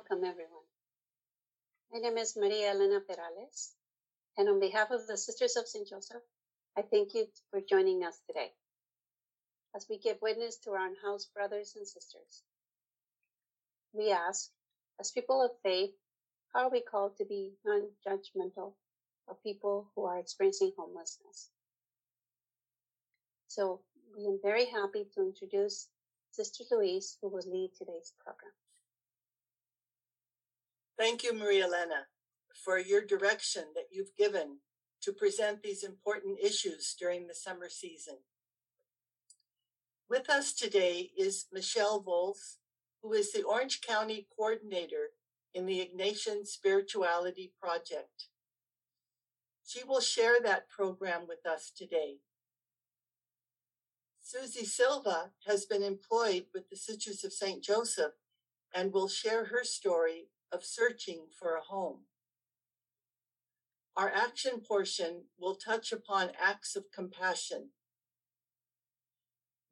Welcome, everyone. My name is Maria Elena Perales, and on behalf of the Sisters of St. Joseph, I thank you for joining us today as we give witness to our house brothers and sisters. We ask, as people of faith, how are we called to be non judgmental of people who are experiencing homelessness? So, we am very happy to introduce Sister Louise, who will lead today's program. Thank you, Maria Elena, for your direction that you've given to present these important issues during the summer season. With us today is Michelle Volz, who is the Orange County Coordinator in the Ignatian Spirituality Project. She will share that program with us today. Susie Silva has been employed with the Sisters of St. Joseph and will share her story of searching for a home. Our action portion will touch upon acts of compassion.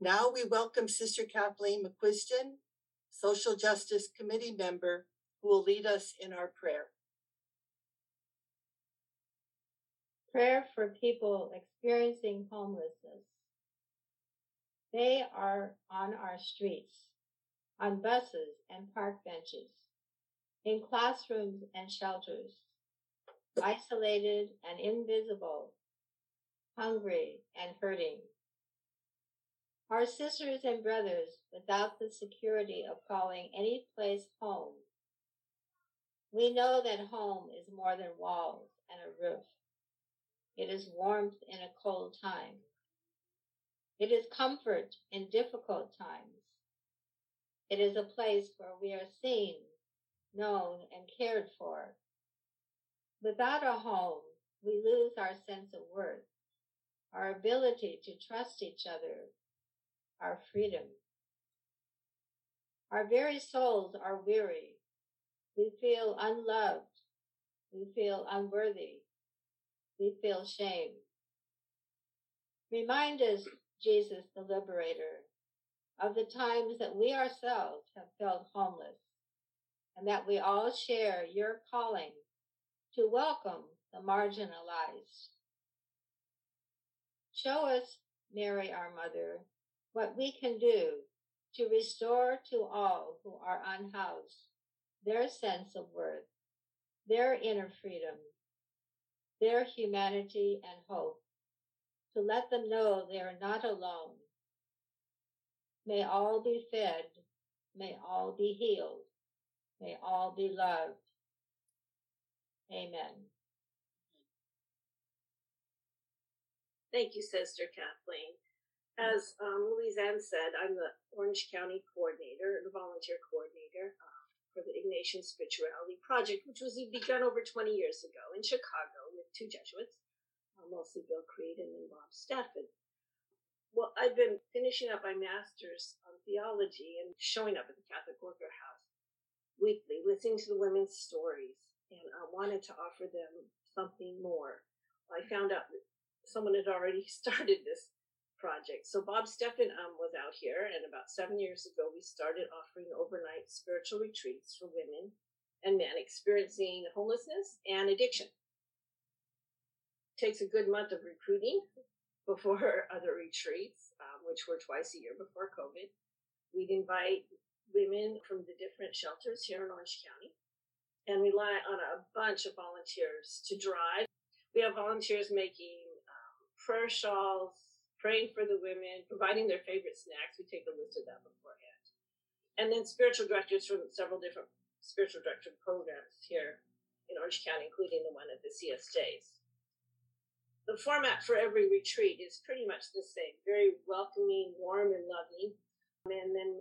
Now we welcome Sister Kathleen McQuiston, Social Justice Committee member, who will lead us in our prayer. Prayer for people experiencing homelessness. They are on our streets, on buses and park benches, in classrooms and shelters, isolated and invisible, hungry and hurting. Our sisters and brothers without the security of calling any place home. We know that home is more than walls and a roof. It is warmth in a cold time. It is comfort in difficult times. It is a place where we are seen, known, and cared for. Without a home, we lose our sense of worth, our ability to trust each other, our freedom. Our very souls are weary. We feel unloved. We feel unworthy. We feel shame. Remind us Jesus the Liberator, of the times that we ourselves have felt homeless, and that we all share your calling to welcome the marginalized. Show us, Mary, our mother, what we can do to restore to all who are unhoused their sense of worth, their inner freedom, their humanity and hope to let them know they are not alone. May all be fed. May all be healed. May all be loved. Amen. Thank you, Sister Kathleen. As um, Louise Ann said, I'm the Orange County coordinator, the volunteer coordinator uh, for the Ignatian Spirituality Project, which was begun over 20 years ago in Chicago with two Jesuits mostly Bill Creed and then Bob Stafford. Well, I've been finishing up my master's on theology and showing up at the Catholic Worker House weekly, listening to the women's stories, and I wanted to offer them something more. I found out that someone had already started this project. So Bob Steffen um, was out here, and about seven years ago, we started offering overnight spiritual retreats for women and men experiencing homelessness and addiction takes a good month of recruiting before other retreats, um, which were twice a year before COVID. We'd invite women from the different shelters here in Orange County and rely on a bunch of volunteers to drive. We have volunteers making um, prayer shawls, praying for the women, providing their favorite snacks. We take a list of that beforehand. And then spiritual directors from several different spiritual director programs here in Orange County, including the one at the CSJs the format for every retreat is pretty much the same very welcoming, warm, and loving. And then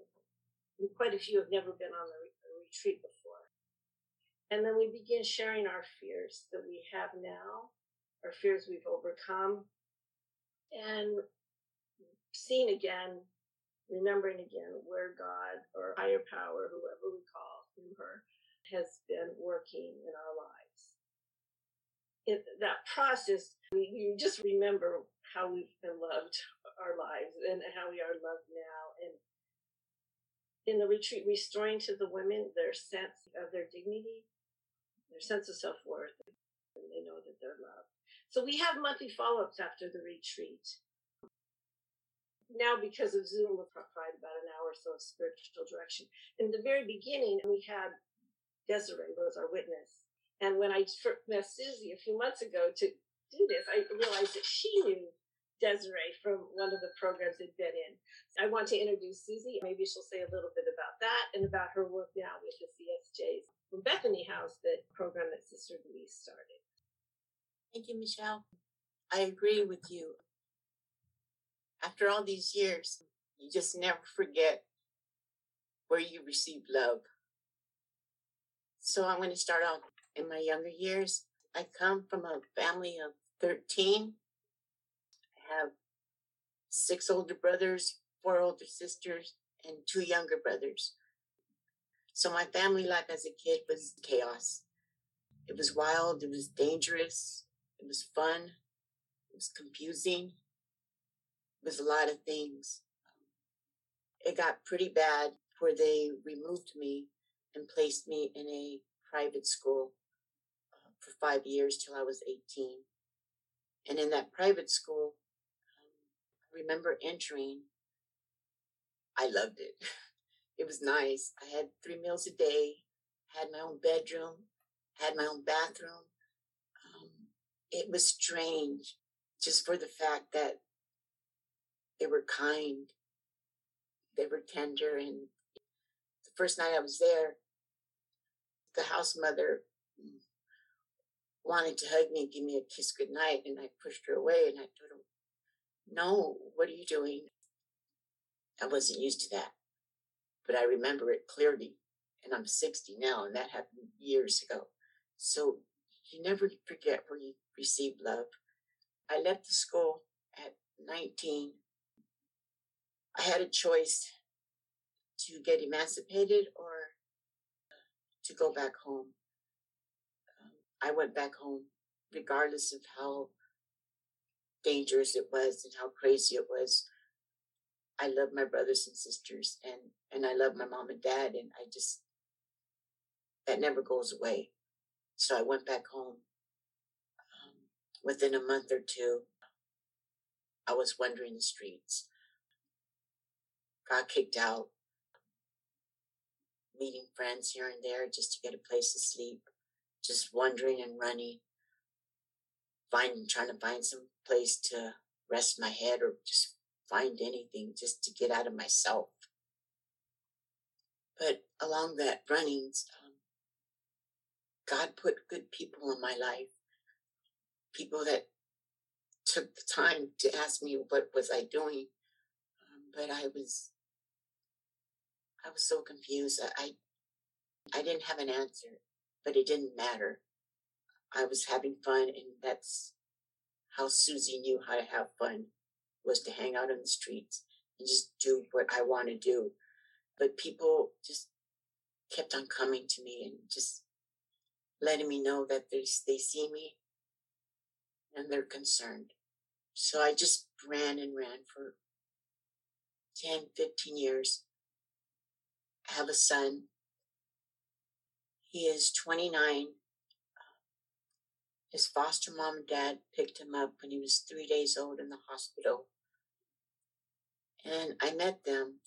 quite a few have never been on the retreat before. And then we begin sharing our fears that we have now, our fears we've overcome, and seeing again, remembering again where God or higher power, whoever we call him, her, has been working in our lives in that process, you just remember how we've been loved our lives and how we are loved now. And in the retreat, restoring to the women their sense of their dignity, their sense of self worth, and they know that they're loved. So we have monthly follow ups after the retreat. Now, because of Zoom, we'll provide about an hour or so of spiritual direction. In the very beginning, we had Desiree was our witness. And when I met Susie a few months ago to do this, I realized that she knew Desiree from one of the programs they've been in. I want to introduce Susie. Maybe she'll say a little bit about that and about her work now with the CSJs from Bethany House, that program that Sister Louise started. Thank you, Michelle. I agree with you. After all these years, you just never forget where you received love. So I'm going to start off in my younger years. I come from a family of 13. Have six older brothers, four older sisters, and two younger brothers. So my family life as a kid was chaos. It was wild, it was dangerous, it was fun, it was confusing, it was a lot of things. It got pretty bad where they removed me and placed me in a private school uh, for five years till I was 18. And in that private school, remember entering. I loved it. It was nice. I had three meals a day, had my own bedroom, had my own bathroom. Um, it was strange just for the fact that they were kind, they were tender. And the first night I was there, the house mother wanted to hug me and give me a kiss goodnight, and I pushed her away and I told her, No, what are you doing? I wasn't used to that, but I remember it clearly. And I'm 60 now, and that happened years ago. So you never forget where you received love. I left the school at 19. I had a choice to get emancipated or to go back home. Um, I went back home, regardless of how dangerous it was and how crazy it was. I love my brothers and sisters, and and I love my mom and dad, and I just that never goes away. So I went back home. Um, within a month or two, I was wandering the streets. Got kicked out meeting friends here and there just to get a place to sleep, just wandering and running, finding, trying to find some place to rest my head or just find anything just to get out of myself. But along that runnings, um, God put good people in my life, people that took the time to ask me what was I doing, um, but I was I was so confused. I, I didn't have an answer, but it didn't matter. I was having fun, and that's how Susie knew how to have fun was to hang out on the streets and just do what I want to do. But people just kept on coming to me and just letting me know that they, they see me and they're concerned. So I just ran and ran for 10, 15 years I have a son. He is 29. His foster mom and dad picked him up when he was three days old in the hospital. And I met them,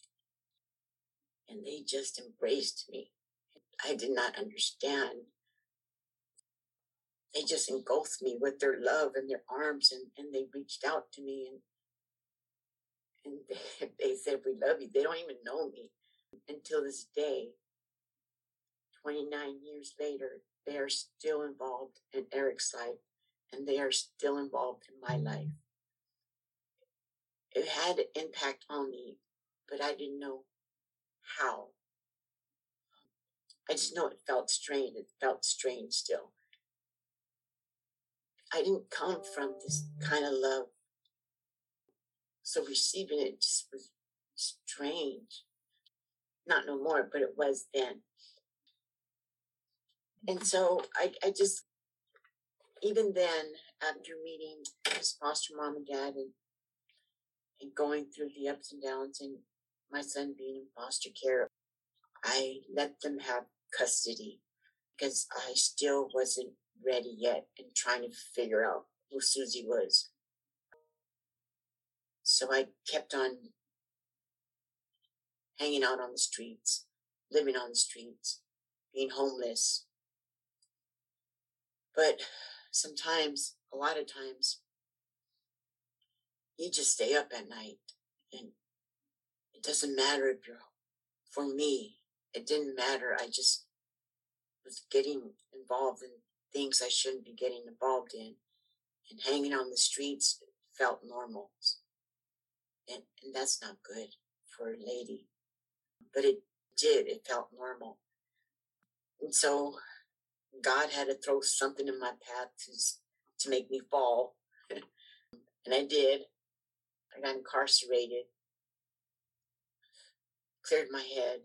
and they just embraced me. I did not understand. They just engulfed me with their love and their arms, and, and they reached out to me and and they, they said, "We love you." They don't even know me until this day, 29 years later, they are still involved in Eric's life and they are still involved in my mm. life. It had an impact on me, but I didn't know how. I just know it felt strange. It felt strange still. I didn't come from this kind of love. So receiving it just was strange not no more, but it was then. And so I, I just, even then, after meeting his foster mom and dad and, and going through the ups and downs and my son being in foster care, I let them have custody because I still wasn't ready yet and trying to figure out who Susie was. So I kept on hanging out on the streets, living on the streets, being homeless. But sometimes, a lot of times, you just stay up at night and it doesn't matter if you're, for me, it didn't matter. I just was getting involved in things I shouldn't be getting involved in and hanging on the streets felt normal. And, and that's not good for a lady. But it did, it felt normal. And so God had to throw something in my path to, to make me fall. and I did. I got incarcerated, cleared my head,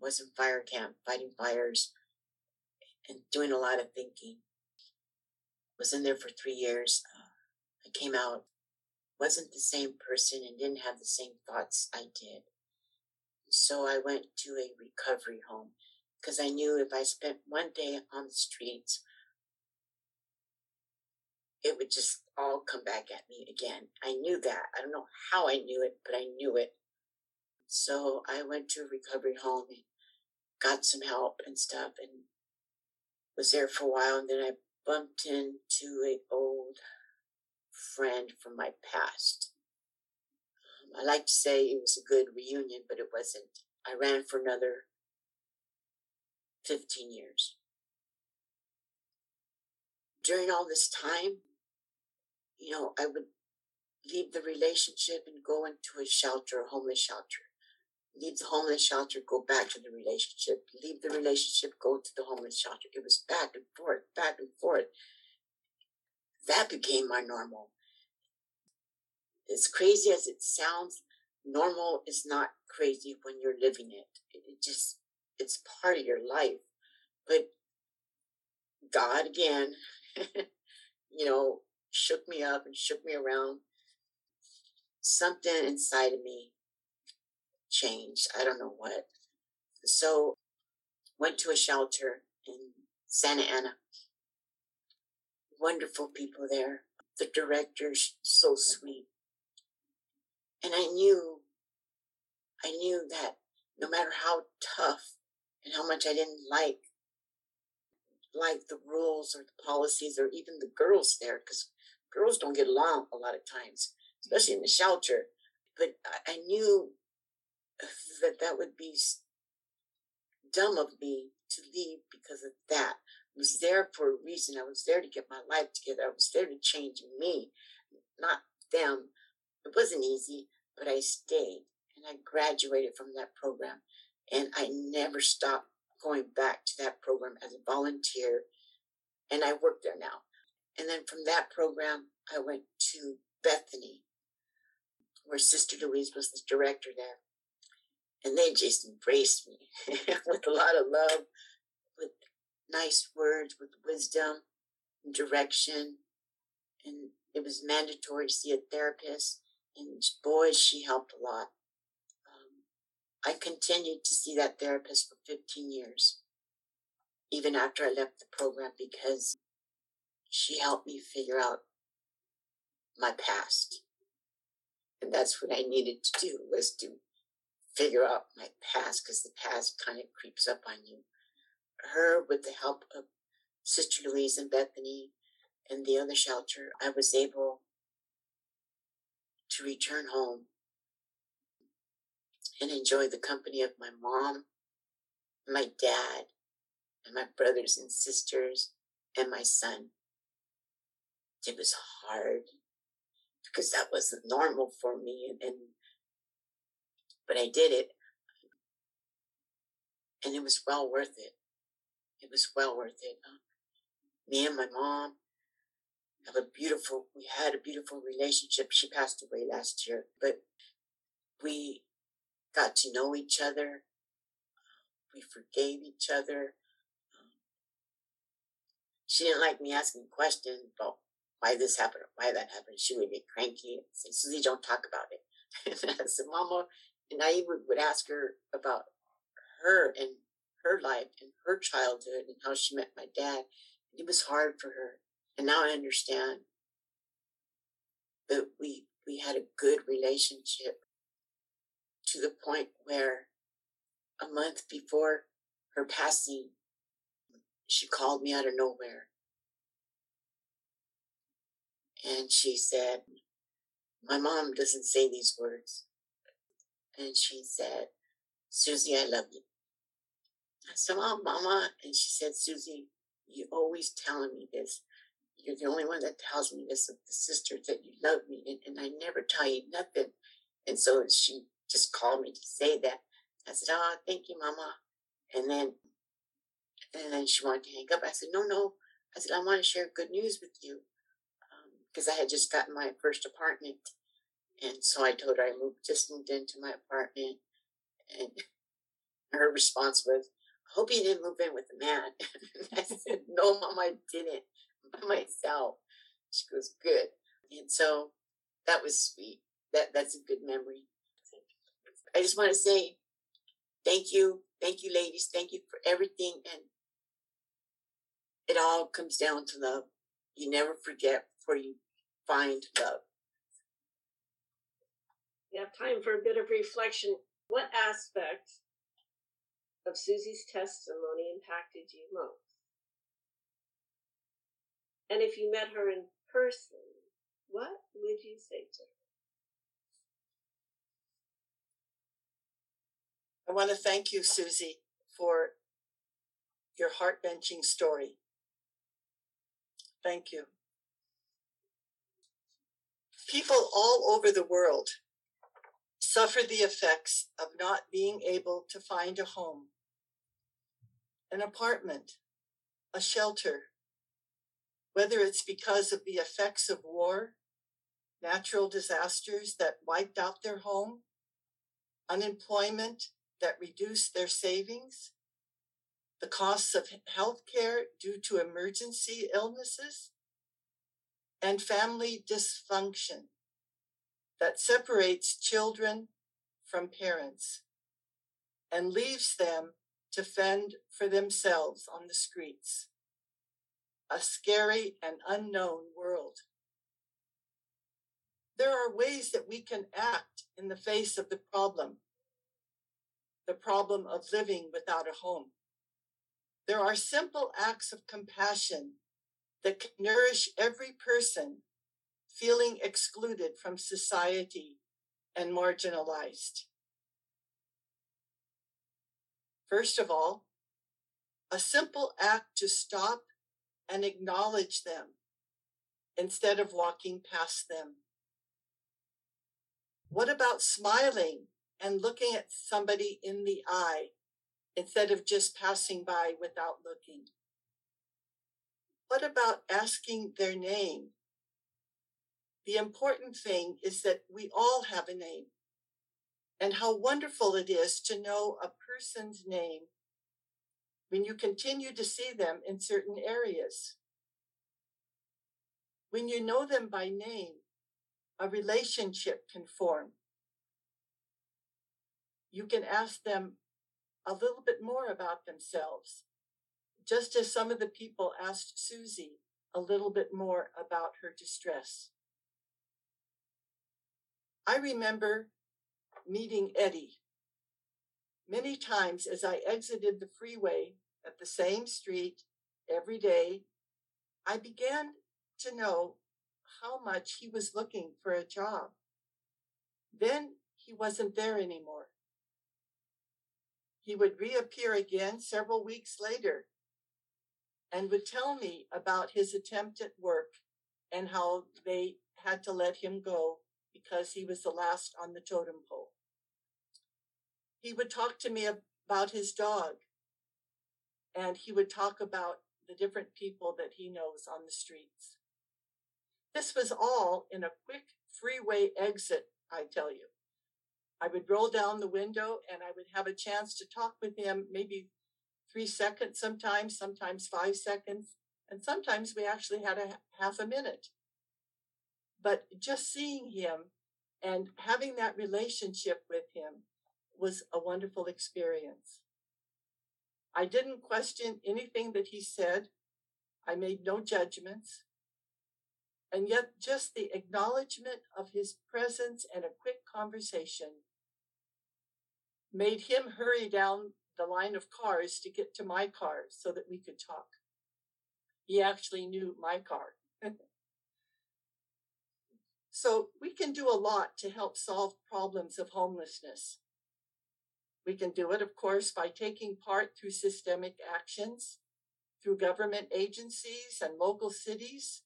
was in fire camp fighting fires and doing a lot of thinking. Was in there for three years. I came out, wasn't the same person and didn't have the same thoughts I did. So I went to a recovery home because I knew if I spent one day on the streets, it would just all come back at me again. I knew that. I don't know how I knew it, but I knew it. So I went to a recovery home and got some help and stuff and was there for a while. And then I bumped into an old friend from my past. Um, I like to say it was a good reunion, but it wasn't. I ran for another 15 years. During all this time, you know, I would leave the relationship and go into a shelter, a homeless shelter. Leave the homeless shelter, go back to the relationship. Leave the relationship, go to the homeless shelter. It was back and forth, back and forth. That became my normal. As crazy as it sounds, normal is not crazy when you're living it. It just, it's part of your life. But God again, you know, shook me up and shook me around. Something inside of me changed. I don't know what. So went to a shelter in Santa Ana. Wonderful people there. The director's so sweet. And I knew, I knew that no matter how tough and how much I didn't like, like the rules or the policies or even the girls there, because girls don't get along a lot of times, especially in the shelter. But I knew that that would be dumb of me to leave because of that. I was there for a reason. I was there to get my life together. I was there to change me, not them. It wasn't easy, but I stayed and I graduated from that program. And I never stopped going back to that program as a volunteer. And I work there now. And then from that program, I went to Bethany, where Sister Louise was the director there. And they just embraced me with a lot of love, with nice words, with wisdom and direction. And it was mandatory to see a therapist. And boy, she helped a lot. I continued to see that therapist for 15 years, even after I left the program, because she helped me figure out my past. And that's what I needed to do was to figure out my past because the past kind of creeps up on you. Her, with the help of Sister Louise and Bethany and the other shelter, I was able to return home and enjoy the company of my mom, my dad, and my brothers and sisters, and my son. It was hard because that wasn't normal for me, and, and but I did it. And it was well worth it. It was well worth it. Uh, me and my mom have a beautiful, we had a beautiful relationship. She passed away last year, but we got to know each other. We forgave each other. She didn't like me asking questions about why this happened or why that happened. She would get cranky and say, Susie, don't talk about it. And I said, Mama, And I even would ask her about her and her life and her childhood and how she met my dad. It was hard for her. And now I understand But we we had a good relationship to the point where a month before her passing, she called me out of nowhere. And she said, My mom doesn't say these words. And she said, Susie, I love you. I said, Mom, Mama. And she said, Susie, you always telling me this. You're the only one that tells me this of the sisters that you love me, and, and I never tell you nothing. And so she just called me to say that. I said, "Oh, thank you, Mama." And then, and then she wanted to hang up. I said, "No, no." I said, "I want to share good news with you," because um, I had just gotten my first apartment, and so I told her I moved, just moved into my apartment, and her response was, "I hope you didn't move in with a man." I said, "No, Mom, I didn't." by myself. She goes, good. And so that was sweet. That that's a good memory. I just want to say thank you. Thank you, ladies. Thank you for everything. And it all comes down to love. You never forget before you find love. We have time for a bit of reflection. What aspect of Susie's testimony impacted you most? And if you met her in person, what would you say to her? Want to thank you, Susie, for your heart wrenching story. Thank you. People all over the world suffer the effects of not being able to find a home, an apartment, a shelter, whether it's because of the effects of war, natural disasters that wiped out their home, unemployment that reduce their savings, the costs of health care due to emergency illnesses, and family dysfunction that separates children from parents and leaves them to fend for themselves on the streets a scary and unknown world. There are ways that we can act in the face of the problem, the problem of living without a home. There are simple acts of compassion that can nourish every person feeling excluded from society and marginalized. First of all, a simple act to stop and acknowledge them instead of walking past them? What about smiling and looking at somebody in the eye instead of just passing by without looking? What about asking their name? The important thing is that we all have a name. And how wonderful it is to know a person's name when you continue to see them in certain areas. When you know them by name, a relationship can form. You can ask them a little bit more about themselves, just as some of the people asked Susie a little bit more about her distress. I remember meeting Eddie Many times as I exited the freeway at the same street every day, I began to know how much he was looking for a job. Then he wasn't there anymore. He would reappear again several weeks later and would tell me about his attempt at work and how they had to let him go because he was the last on the totem pole he would talk to me about his dog and he would talk about the different people that he knows on the streets. This was all in a quick freeway exit, I tell you. I would roll down the window and I would have a chance to talk with him maybe three seconds sometimes, sometimes five seconds, and sometimes we actually had a half a minute. But just seeing him and having that relationship with him was a wonderful experience. I didn't question anything that he said. I made no judgments. And yet, just the acknowledgement of his presence and a quick conversation made him hurry down the line of cars to get to my car so that we could talk. He actually knew my car. so we can do a lot to help solve problems of homelessness. We can do it, of course, by taking part through systemic actions, through government agencies and local cities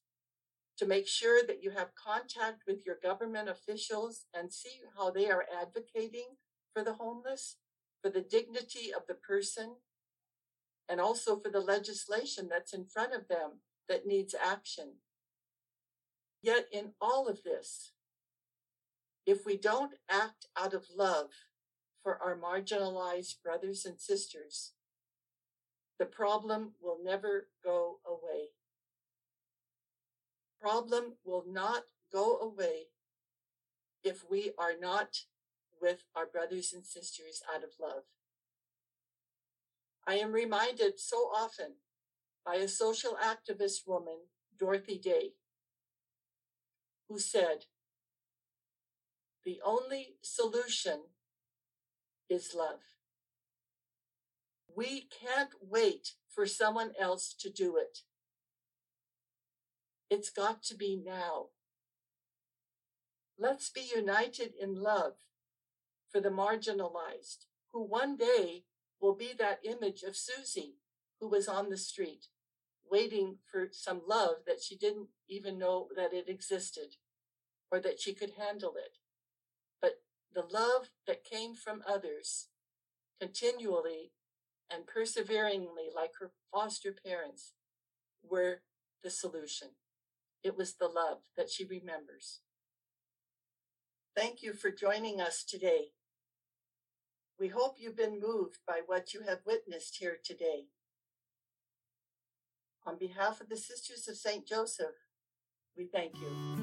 to make sure that you have contact with your government officials and see how they are advocating for the homeless, for the dignity of the person, and also for the legislation that's in front of them that needs action. Yet, in all of this, if we don't act out of love for our marginalized brothers and sisters, the problem will never go away. Problem will not go away if we are not with our brothers and sisters out of love. I am reminded so often by a social activist woman, Dorothy Day, who said, The only solution is love. We can't wait for someone else to do it. It's got to be now. Let's be united in love for the marginalized, who one day will be that image of Susie, who was on the street, waiting for some love that she didn't even know that it existed or that she could handle it. But the love that came from others continually and perseveringly, like her foster parents, were the solution. It was the love that she remembers. Thank you for joining us today. We hope you've been moved by what you have witnessed here today. On behalf of the Sisters of St. Joseph, we thank you.